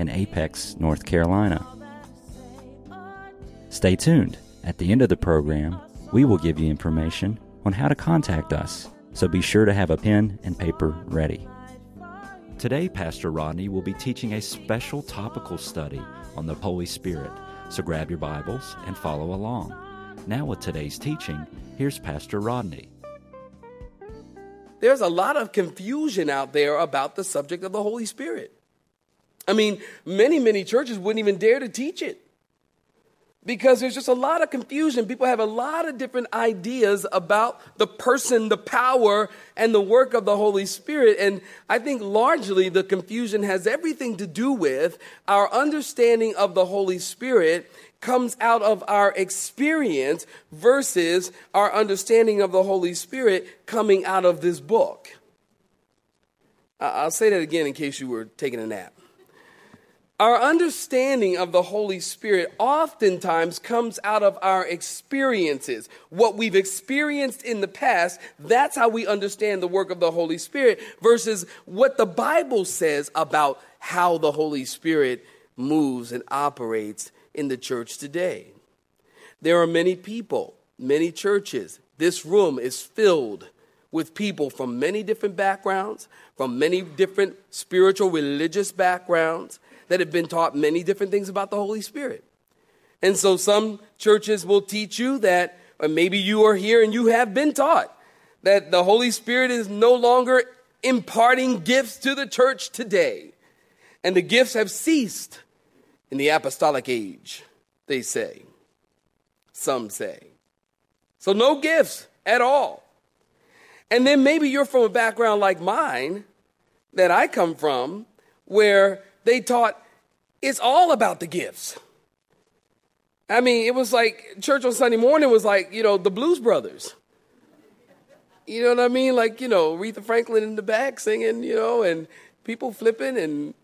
in Apex, North Carolina. Stay tuned. At the end of the program, we will give you information on how to contact us, so be sure to have a pen and paper ready. Today, Pastor Rodney will be teaching a special topical study on the Holy Spirit, so grab your Bibles and follow along. Now, with today's teaching, here's Pastor Rodney. There's a lot of confusion out there about the subject of the Holy Spirit. I mean, many, many churches wouldn't even dare to teach it because there's just a lot of confusion. People have a lot of different ideas about the person, the power, and the work of the Holy Spirit. And I think largely the confusion has everything to do with our understanding of the Holy Spirit comes out of our experience versus our understanding of the Holy Spirit coming out of this book. I'll say that again in case you were taking a nap. Our understanding of the Holy Spirit oftentimes comes out of our experiences. What we've experienced in the past, that's how we understand the work of the Holy Spirit, versus what the Bible says about how the Holy Spirit moves and operates in the church today. There are many people, many churches. This room is filled with people from many different backgrounds, from many different spiritual, religious backgrounds that have been taught many different things about the Holy Spirit. And so some churches will teach you that, or maybe you are here and you have been taught that the Holy Spirit is no longer imparting gifts to the church today. And the gifts have ceased in the apostolic age, they say. Some say. So no gifts at all. And then maybe you're from a background like mine that I come from, where they taught it's all about the gifts. I mean, it was like church on Sunday morning was like, you know, the Blues Brothers. You know what I mean? Like, you know, Aretha Franklin in the back singing, you know, and people flipping and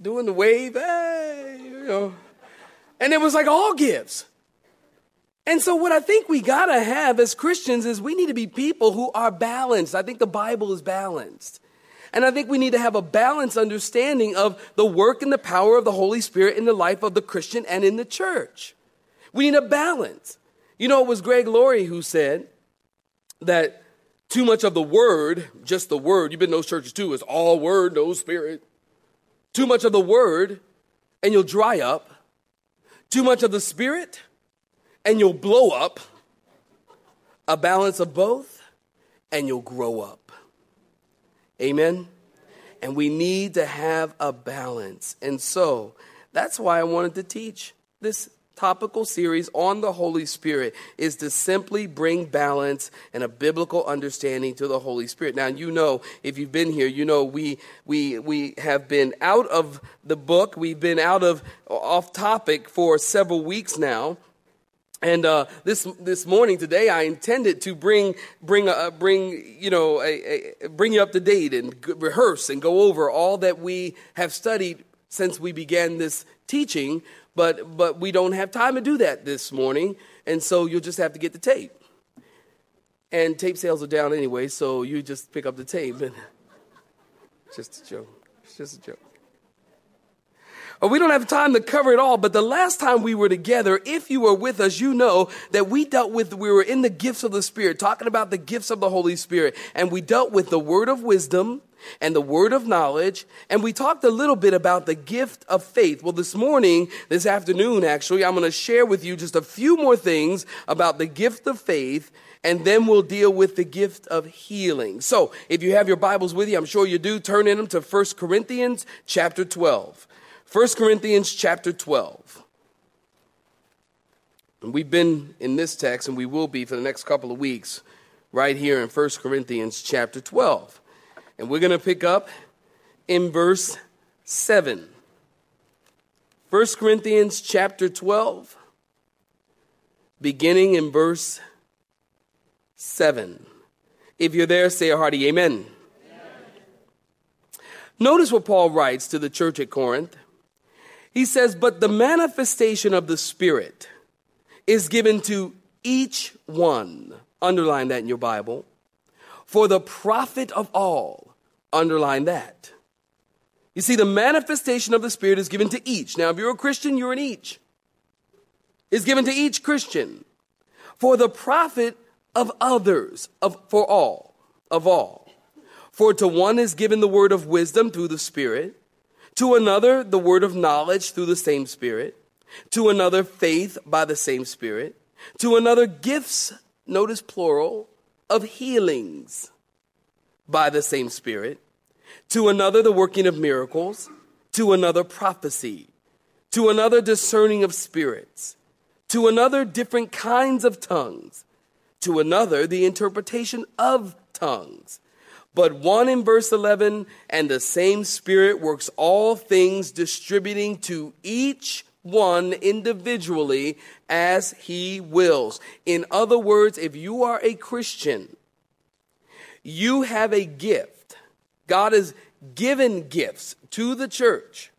doing the wave, hey, you know. And it was like all gifts. And so, what I think we gotta have as Christians is we need to be people who are balanced. I think the Bible is balanced. And I think we need to have a balanced understanding of the work and the power of the Holy Spirit in the life of the Christian and in the church. We need a balance. You know, it was Greg Laurie who said that too much of the word, just the word, you've been in those churches too, is all word, no spirit. Too much of the word, and you'll dry up. Too much of the spirit, and you'll blow up. A balance of both, and you'll grow up. Amen? And we need to have a balance. And so that's why I wanted to teach this topical series on the Holy Spirit is to simply bring balance and a biblical understanding to the Holy Spirit. Now you know if you've been here, you know we we we have been out of the book. We've been out of off topic for several weeks now. And uh, this this morning today, I intended to bring bring uh, bring you know a, a, bring you up to date and rehearse and go over all that we have studied since we began this teaching. But but we don't have time to do that this morning, and so you'll just have to get the tape. And tape sales are down anyway, so you just pick up the tape. And just a joke. It's just a joke. We don't have time to cover it all, but the last time we were together, if you were with us, you know that we dealt with, we were in the gifts of the Spirit, talking about the gifts of the Holy Spirit, and we dealt with the word of wisdom and the word of knowledge, and we talked a little bit about the gift of faith. Well, this morning, this afternoon, actually, I'm going to share with you just a few more things about the gift of faith and then we'll deal with the gift of healing. So, if you have your Bibles with you, I'm sure you do, turn in them to 1 Corinthians chapter 12. 1 Corinthians chapter 12. And we've been in this text, and we will be for the next couple of weeks, right here in 1 Corinthians chapter 12. And we're going to pick up in verse 7. 1 Corinthians chapter 12, beginning in verse 7. If you're there, say a hearty amen. amen. Notice what Paul writes to the church at Corinth. He says, But the manifestation of the Spirit is given to each one. Underline that in your Bible. For the profit of all. Underline that. You see, the manifestation of the Spirit is given to each. Now, if you're a Christian, you're an each. Is given to each Christian for the profit of others, of, for all, of all. For to one is given the word of wisdom through the Spirit, to another the word of knowledge through the same Spirit, to another faith by the same Spirit, to another gifts, notice plural, of healings by the same Spirit. To another the working of miracles, to another prophecy, to another discerning of spirits, to another different kinds of tongues, to another the interpretation of tongues. But one in verse 11, and the same Spirit works all things, distributing to each one individually as he wills. In other words, if you are a Christian, you have a gift God has given gifts to the church.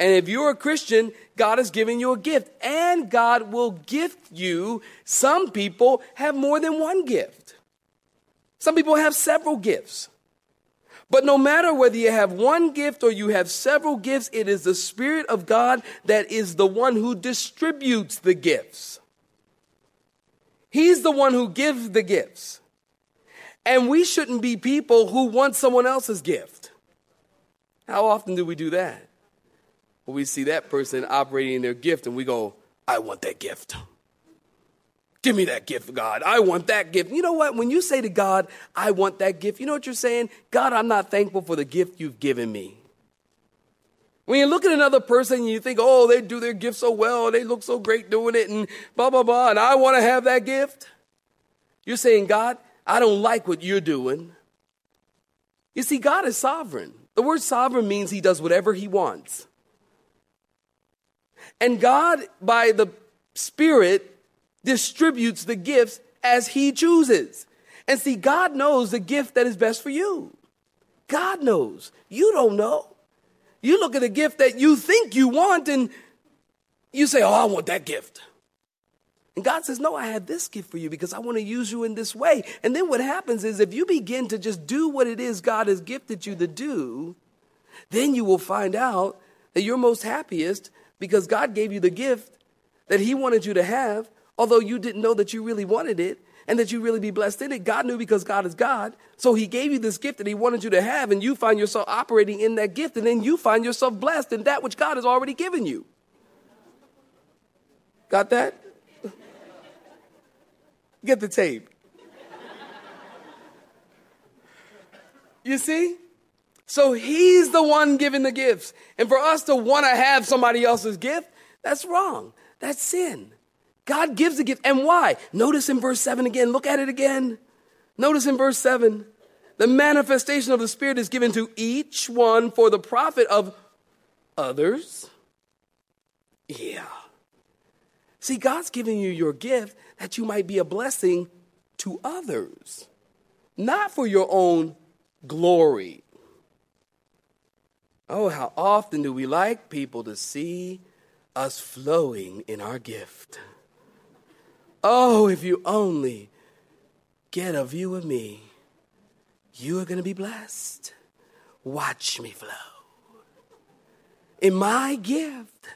And if you're a Christian, God has given you a gift, and God will gift you. Some people have more than one gift, some people have several gifts. But no matter whether you have one gift or you have several gifts, it is the Spirit of God that is the one who distributes the gifts. He's the one who gives the gifts. And we shouldn't be people who want someone else's gift. How often do we do that? Well, we see that person operating their gift and we go, I want that gift. Give me that gift, God. I want that gift. You know what? When you say to God, I want that gift, you know what you're saying? God, I'm not thankful for the gift you've given me. When you look at another person and you think, oh, they do their gift so well, they look so great doing it, and blah, blah, blah, and I want to have that gift, you're saying, God, I don't like what you're doing. You see, God is sovereign. The word sovereign means he does whatever he wants. And God, by the Spirit, distributes the gifts as he chooses. And see, God knows the gift that is best for you. God knows. You don't know. You look at a gift that you think you want and you say, Oh, I want that gift. And God says, No, I have this gift for you because I want to use you in this way. And then what happens is if you begin to just do what it is God has gifted you to do, then you will find out that you're most happiest because God gave you the gift that He wanted you to have, although you didn't know that you really wanted it and that you really be blessed in it. God knew because God is God. So He gave you this gift that He wanted you to have, and you find yourself operating in that gift, and then you find yourself blessed in that which God has already given you. Got that? Get the tape. You see? So he's the one giving the gifts. And for us to want to have somebody else's gift, that's wrong. That's sin. God gives the gift. And why? Notice in verse 7 again. Look at it again. Notice in verse 7 the manifestation of the Spirit is given to each one for the profit of others. Yeah. See, God's giving you your gift that you might be a blessing to others, not for your own glory. Oh, how often do we like people to see us flowing in our gift? Oh, if you only get a view of me, you are going to be blessed. Watch me flow. In my gift,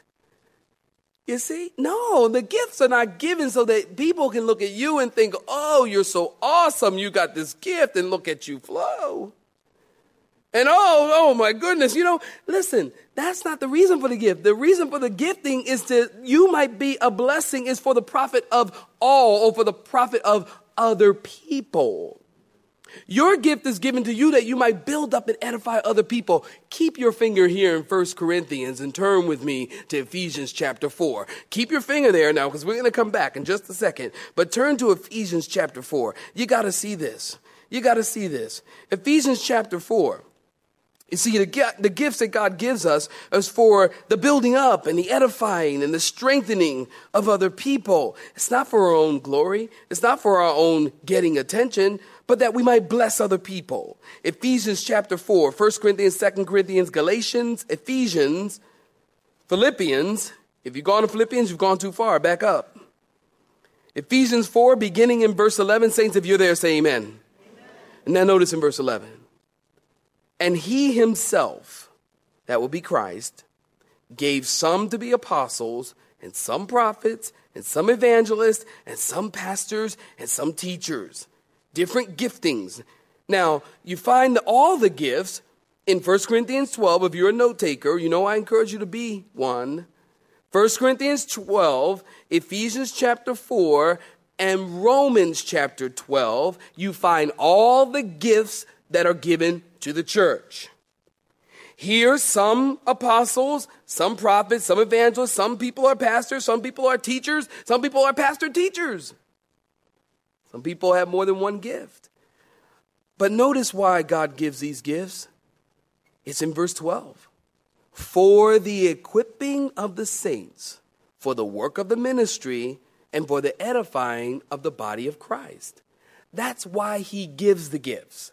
you see? No, the gifts are not given so that people can look at you and think, oh, you're so awesome. You got this gift, and look at you flow. And oh, oh my goodness, you know, listen, that's not the reason for the gift. The reason for the gifting is to, you might be a blessing, is for the profit of all or for the profit of other people. Your gift is given to you that you might build up and edify other people. Keep your finger here in 1 Corinthians and turn with me to Ephesians chapter 4. Keep your finger there now because we're going to come back in just a second. But turn to Ephesians chapter 4. You got to see this. You got to see this. Ephesians chapter 4. You see, the, the gifts that God gives us is for the building up and the edifying and the strengthening of other people. It's not for our own glory. It's not for our own getting attention, but that we might bless other people. Ephesians chapter 4, 1 Corinthians, 2 Corinthians, Galatians, Ephesians, Philippians. If you've gone to Philippians, you've gone too far. Back up. Ephesians 4, beginning in verse 11. Saints, if you're there, say amen. amen. And now notice in verse 11. And he himself, that will be Christ, gave some to be apostles, and some prophets, and some evangelists, and some pastors, and some teachers. Different giftings. Now, you find all the gifts in 1 Corinthians 12. If you're a note taker, you know I encourage you to be one. 1 Corinthians 12, Ephesians chapter 4, and Romans chapter 12, you find all the gifts that are given to the church. Here, some apostles, some prophets, some evangelists, some people are pastors, some people are teachers, some people are pastor teachers. Some people have more than one gift. But notice why God gives these gifts. It's in verse 12 for the equipping of the saints, for the work of the ministry, and for the edifying of the body of Christ. That's why he gives the gifts.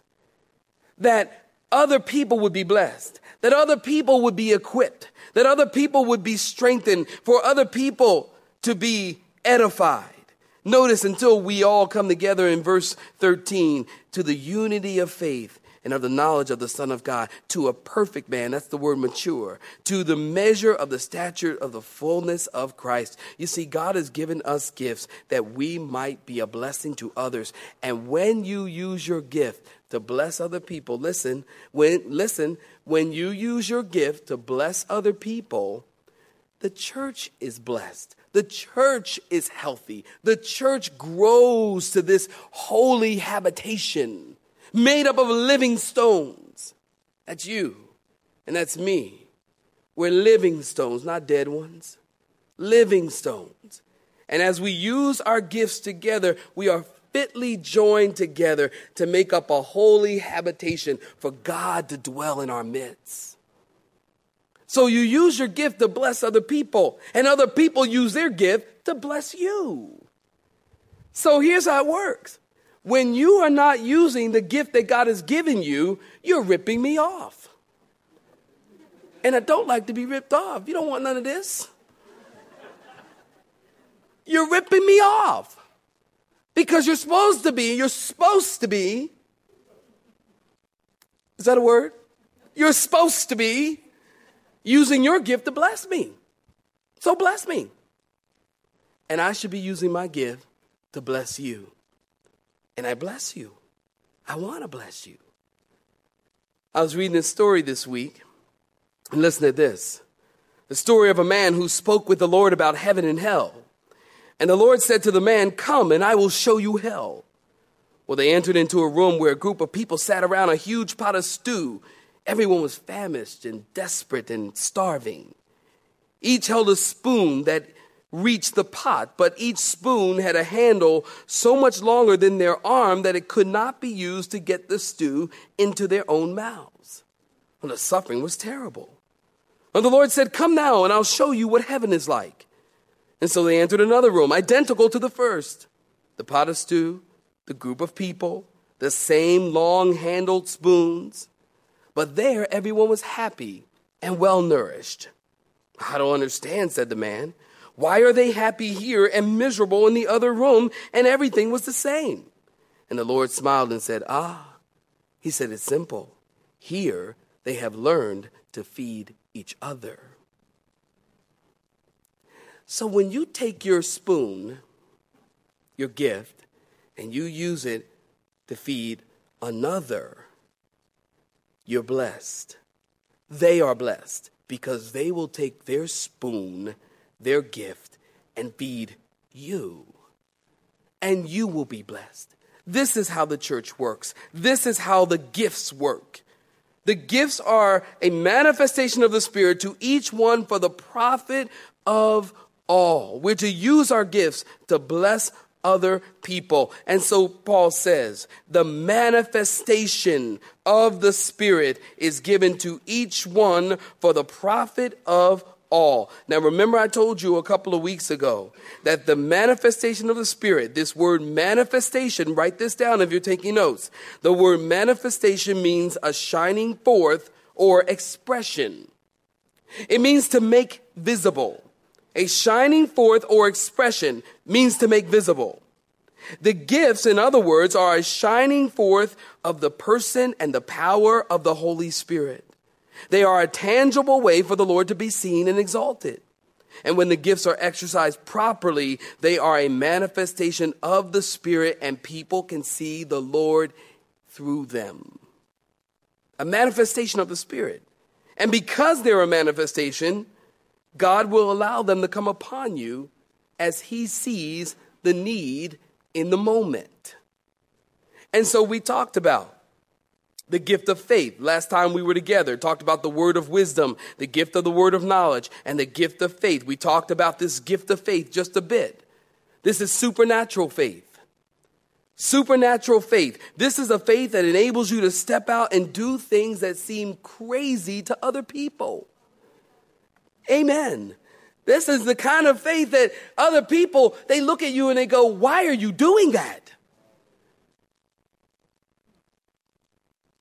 That other people would be blessed, that other people would be equipped, that other people would be strengthened, for other people to be edified. Notice until we all come together in verse 13 to the unity of faith and of the knowledge of the Son of God to a perfect man. That's the word mature. To the measure of the stature of the fullness of Christ. You see, God has given us gifts that we might be a blessing to others. And when you use your gift to bless other people, listen, when, listen, when you use your gift to bless other people, the church is blessed. The church is healthy. The church grows to this holy habitation made up of living stones. That's you, and that's me. We're living stones, not dead ones. Living stones. And as we use our gifts together, we are fitly joined together to make up a holy habitation for God to dwell in our midst. So you use your gift to bless other people, and other people use their gift to bless you. So here's how it works when you are not using the gift that God has given you, you're ripping me off. And I don't like to be ripped off. You don't want none of this. You're ripping me off. Because you're supposed to be, you're supposed to be. Is that a word? You're supposed to be using your gift to bless me. So bless me. And I should be using my gift to bless you and I bless you. I want to bless you. I was reading a story this week, and listen to this the story of a man who spoke with the Lord about heaven and hell. And the Lord said to the man, Come, and I will show you hell. Well, they entered into a room where a group of people sat around a huge pot of stew. Everyone was famished and desperate and starving. Each held a spoon that reach the pot, but each spoon had a handle so much longer than their arm that it could not be used to get the stew into their own mouths. And the suffering was terrible. And the Lord said, Come now, and I'll show you what heaven is like. And so they entered another room, identical to the first. The pot of stew, the group of people, the same long handled spoons. But there, everyone was happy and well nourished. I don't understand, said the man. Why are they happy here and miserable in the other room and everything was the same? And the Lord smiled and said, Ah, he said, it's simple. Here they have learned to feed each other. So when you take your spoon, your gift, and you use it to feed another, you're blessed. They are blessed because they will take their spoon their gift and feed you. And you will be blessed. This is how the church works. This is how the gifts work. The gifts are a manifestation of the Spirit to each one for the profit of all. We're to use our gifts to bless other people. And so Paul says, the manifestation of the Spirit is given to each one for the profit of all. Now, remember, I told you a couple of weeks ago that the manifestation of the Spirit, this word manifestation, write this down if you're taking notes. The word manifestation means a shining forth or expression, it means to make visible. A shining forth or expression means to make visible. The gifts, in other words, are a shining forth of the person and the power of the Holy Spirit. They are a tangible way for the Lord to be seen and exalted. And when the gifts are exercised properly, they are a manifestation of the Spirit, and people can see the Lord through them. A manifestation of the Spirit. And because they're a manifestation, God will allow them to come upon you as He sees the need in the moment. And so we talked about the gift of faith. Last time we were together, talked about the word of wisdom, the gift of the word of knowledge, and the gift of faith. We talked about this gift of faith just a bit. This is supernatural faith. Supernatural faith. This is a faith that enables you to step out and do things that seem crazy to other people. Amen. This is the kind of faith that other people, they look at you and they go, Why are you doing that?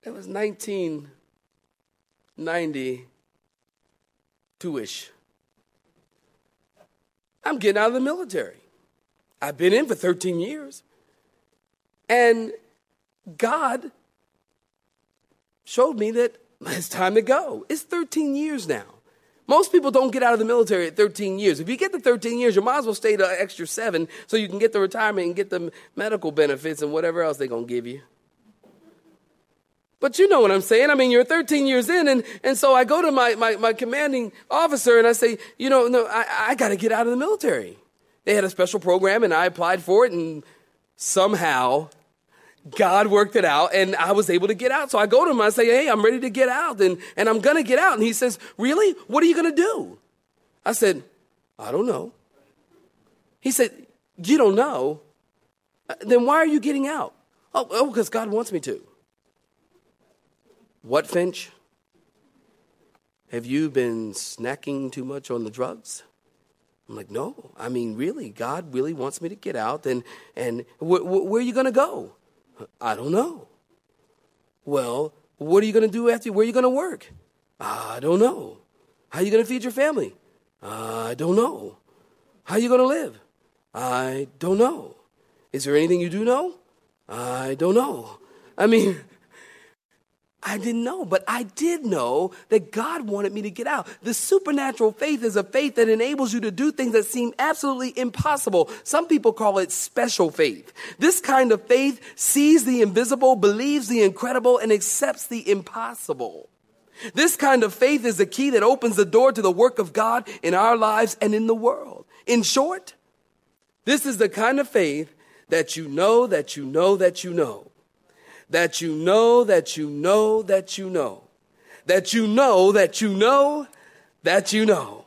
It was 1992 ish. I'm getting out of the military. I've been in for 13 years. And God showed me that it's time to go. It's 13 years now. Most people don't get out of the military at 13 years. If you get the 13 years, you might as well stay the extra seven so you can get the retirement and get the medical benefits and whatever else they're going to give you. But you know what I'm saying. I mean, you're 13 years in, and, and so I go to my, my, my commanding officer and I say, you know, no, I, I got to get out of the military. They had a special program, and I applied for it, and somehow God worked it out and I was able to get out. So I go to him, I say, Hey, I'm ready to get out and, and I'm going to get out. And he says, Really? What are you going to do? I said, I don't know. He said, You don't know? Uh, then why are you getting out? Oh, oh, because God wants me to. What, Finch? Have you been snacking too much on the drugs? I'm like, no. I mean, really, God really wants me to get out. And, and wh- wh- where are you going to go? I don't know. Well, what are you going to do after? Where are you going to work? I don't know. How are you going to feed your family? I don't know. How are you going to live? I don't know. Is there anything you do know? I don't know. I mean, I didn't know, but I did know that God wanted me to get out. The supernatural faith is a faith that enables you to do things that seem absolutely impossible. Some people call it special faith. This kind of faith sees the invisible, believes the incredible, and accepts the impossible. This kind of faith is the key that opens the door to the work of God in our lives and in the world. In short, this is the kind of faith that you know, that you know, that you know that you know that you know that you know that you know that you know that you know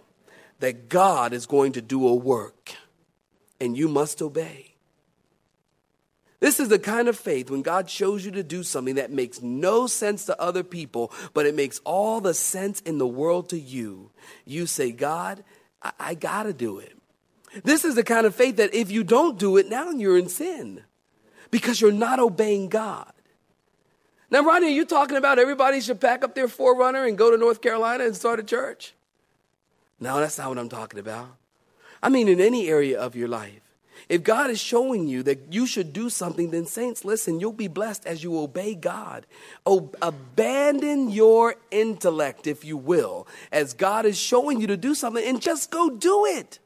that God is going to do a work and you must obey. This is the kind of faith when God shows you to do something that makes no sense to other people, but it makes all the sense in the world to you. You say, God, I, I got to do it. This is the kind of faith that if you don't do it, now you're in sin because you're not obeying God. Now, Ronnie, are you talking about everybody should pack up their 4Runner and go to North Carolina and start a church? No, that's not what I'm talking about. I mean, in any area of your life. If God is showing you that you should do something, then, saints, listen, you'll be blessed as you obey God. O- abandon your intellect, if you will, as God is showing you to do something, and just go do it.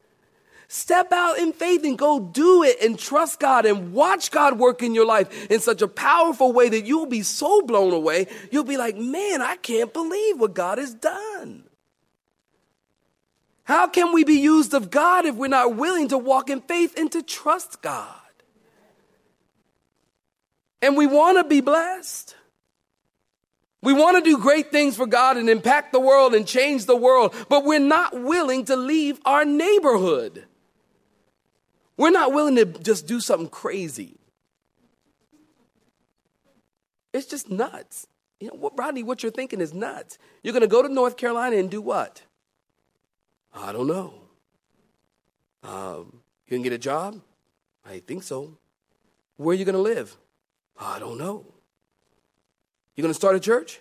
Step out in faith and go do it and trust God and watch God work in your life in such a powerful way that you'll be so blown away. You'll be like, man, I can't believe what God has done. How can we be used of God if we're not willing to walk in faith and to trust God? And we want to be blessed. We want to do great things for God and impact the world and change the world, but we're not willing to leave our neighborhood. We're not willing to just do something crazy. It's just nuts. You know, what, Rodney, what you're thinking is nuts. You're going to go to North Carolina and do what? I don't know. Um, you can get a job? I think so. Where are you going to live? I don't know. You going to start a church?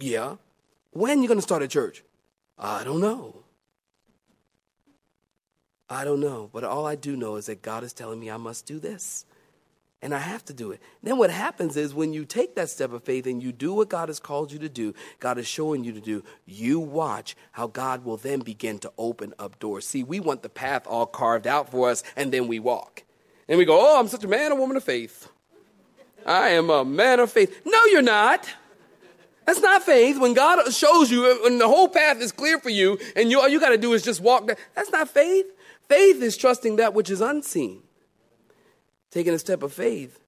Yeah. When you going to start a church? I don't know. I don't know. But all I do know is that God is telling me I must do this and I have to do it. Then what happens is when you take that step of faith and you do what God has called you to do, God is showing you to do, you watch how God will then begin to open up doors. See, we want the path all carved out for us and then we walk. And we go, oh, I'm such a man, a woman of faith. I am a man of faith. No, you're not. That's not faith. When God shows you, when the whole path is clear for you, and you, all you got to do is just walk, that's not faith. Faith is trusting that which is unseen. Taking a step of faith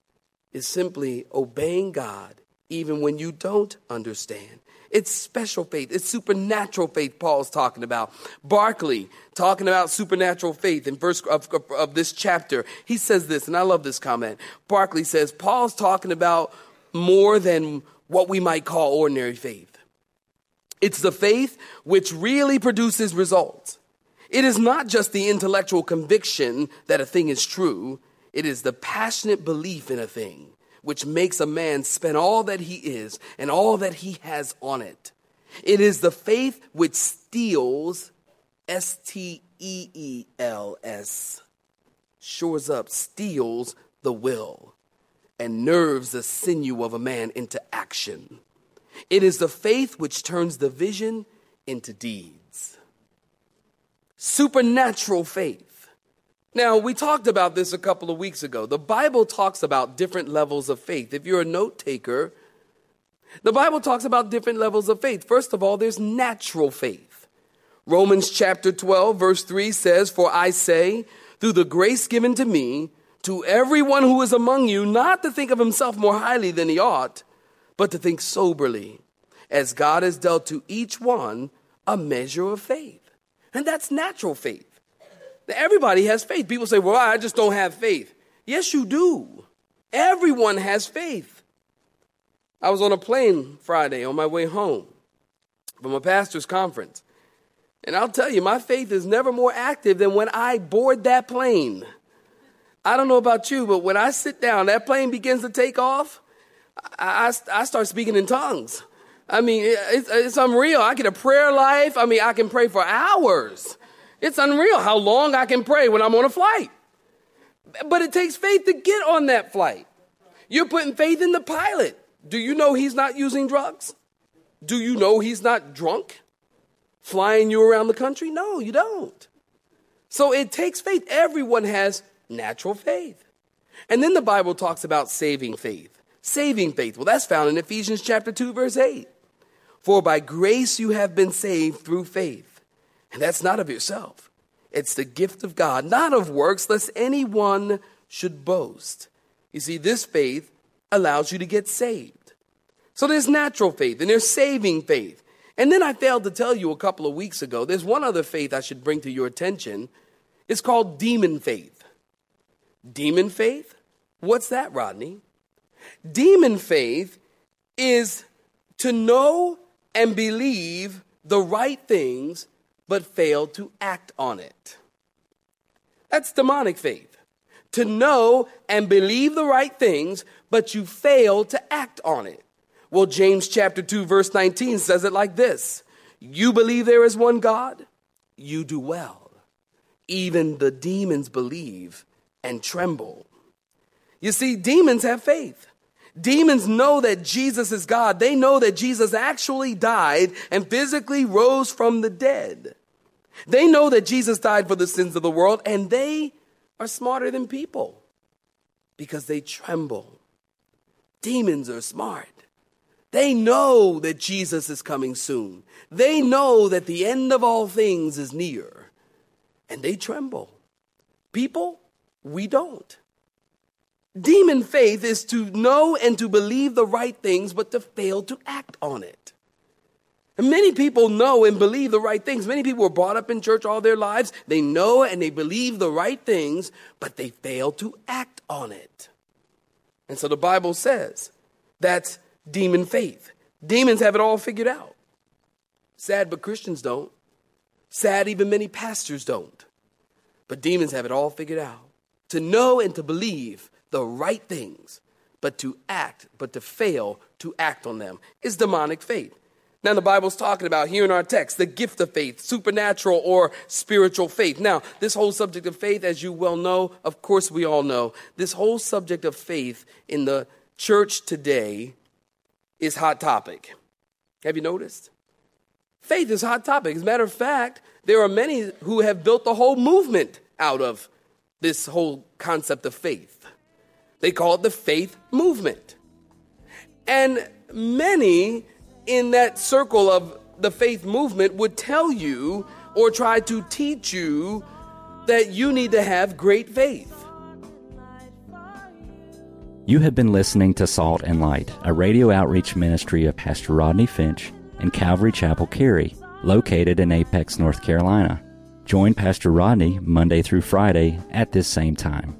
is simply obeying God even when you don't understand. It's special faith. It's supernatural faith Paul's talking about. Barclay talking about supernatural faith in verse of, of this chapter. He says this, and I love this comment. Barclay says, Paul's talking about more than what we might call ordinary faith. It's the faith which really produces results. It is not just the intellectual conviction that a thing is true. It is the passionate belief in a thing which makes a man spend all that he is and all that he has on it. It is the faith which steels, S T E E L S, shores up, steels the will and nerves the sinew of a man into action. It is the faith which turns the vision into deeds. Supernatural faith now, we talked about this a couple of weeks ago. The Bible talks about different levels of faith. If you're a note taker, the Bible talks about different levels of faith. First of all, there's natural faith. Romans chapter 12, verse 3 says, For I say, through the grace given to me, to everyone who is among you, not to think of himself more highly than he ought, but to think soberly, as God has dealt to each one a measure of faith. And that's natural faith. Everybody has faith. People say, well, I just don't have faith. Yes, you do. Everyone has faith. I was on a plane Friday on my way home from a pastor's conference. And I'll tell you, my faith is never more active than when I board that plane. I don't know about you, but when I sit down, that plane begins to take off, I, I, I start speaking in tongues. I mean, it's, it's unreal. I get a prayer life. I mean, I can pray for hours. It's unreal how long I can pray when I'm on a flight. But it takes faith to get on that flight. You're putting faith in the pilot. Do you know he's not using drugs? Do you know he's not drunk? Flying you around the country? No, you don't. So it takes faith. Everyone has natural faith. And then the Bible talks about saving faith. Saving faith. Well, that's found in Ephesians chapter 2 verse 8. For by grace you have been saved through faith and that's not of yourself. It's the gift of God, not of works, lest anyone should boast. You see, this faith allows you to get saved. So there's natural faith and there's saving faith. And then I failed to tell you a couple of weeks ago, there's one other faith I should bring to your attention. It's called demon faith. Demon faith? What's that, Rodney? Demon faith is to know and believe the right things but fail to act on it. That's demonic faith. To know and believe the right things, but you fail to act on it. Well, James chapter 2 verse 19 says it like this. You believe there is one God? You do well. Even the demons believe and tremble. You see, demons have faith. Demons know that Jesus is God. They know that Jesus actually died and physically rose from the dead. They know that Jesus died for the sins of the world, and they are smarter than people because they tremble. Demons are smart. They know that Jesus is coming soon. They know that the end of all things is near, and they tremble. People, we don't. Demon faith is to know and to believe the right things, but to fail to act on it. And many people know and believe the right things. Many people were brought up in church all their lives. They know and they believe the right things, but they fail to act on it. And so the Bible says that's demon faith. Demons have it all figured out. Sad, but Christians don't. Sad, even many pastors don't. But demons have it all figured out. To know and to believe the right things, but to act, but to fail to act on them is demonic faith. Now, the Bible's talking about here in our text the gift of faith, supernatural or spiritual faith. Now, this whole subject of faith, as you well know, of course, we all know, this whole subject of faith in the church today is hot topic. Have you noticed? Faith is hot topic. As a matter of fact, there are many who have built the whole movement out of this whole concept of faith. They call it the faith movement. And many in that circle of the faith movement would tell you or try to teach you that you need to have great faith. You have been listening to Salt and Light, a radio outreach ministry of Pastor Rodney Finch and Calvary Chapel Cary, located in Apex, North Carolina. Join Pastor Rodney Monday through Friday at this same time.